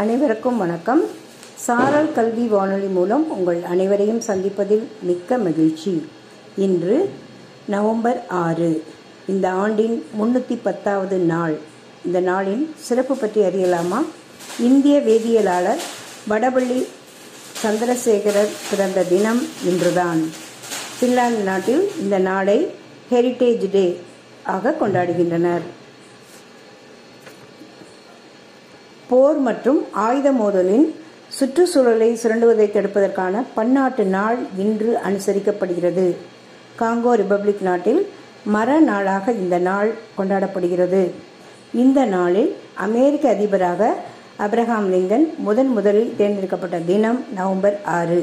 அனைவருக்கும் வணக்கம். சாரல் கல்வி வானொலி மூலம் உங்கள் அனைவரையும் சந்திப்பதில் மிக்க மகிழ்ச்சி. இன்று நவம்பர் ஆறு இந்த ஆண்டின் முன்னூற்றி பத்தாவது நாள். இந்த நாளின் சிறப்பு பற்றி அறியலாமா? இந்திய வேதியியலாளர் வடபள்ளி சந்திரசேகரர் பிறந்த தினம் இன்றுதான். பின்லாந்து நாட்டில் இந்த நாளை ஹெரிட்டேஜ் டே ஆக கொண்டாடுகின்றனர். போர் மற்றும் ஆயுத மோதலின் சுற்றுச்சூழலை சுரண்டுவதை தடுப்பதற்கான பன்னாட்டு நாள் இன்று அனுசரிக்கப்படுகிறது. காங்கோ ரிபப்ளிக் நாட்டில் மர நாளாக இந்த நாள் கொண்டாடப்படுகிறது. இந்த நாளில் அமெரிக்க அதிபராக அப்ரஹாம் லிங்கன் முதன் முதலில் தேர்ந்தெடுக்கப்பட்ட தினம் நவம்பர் ஆறு.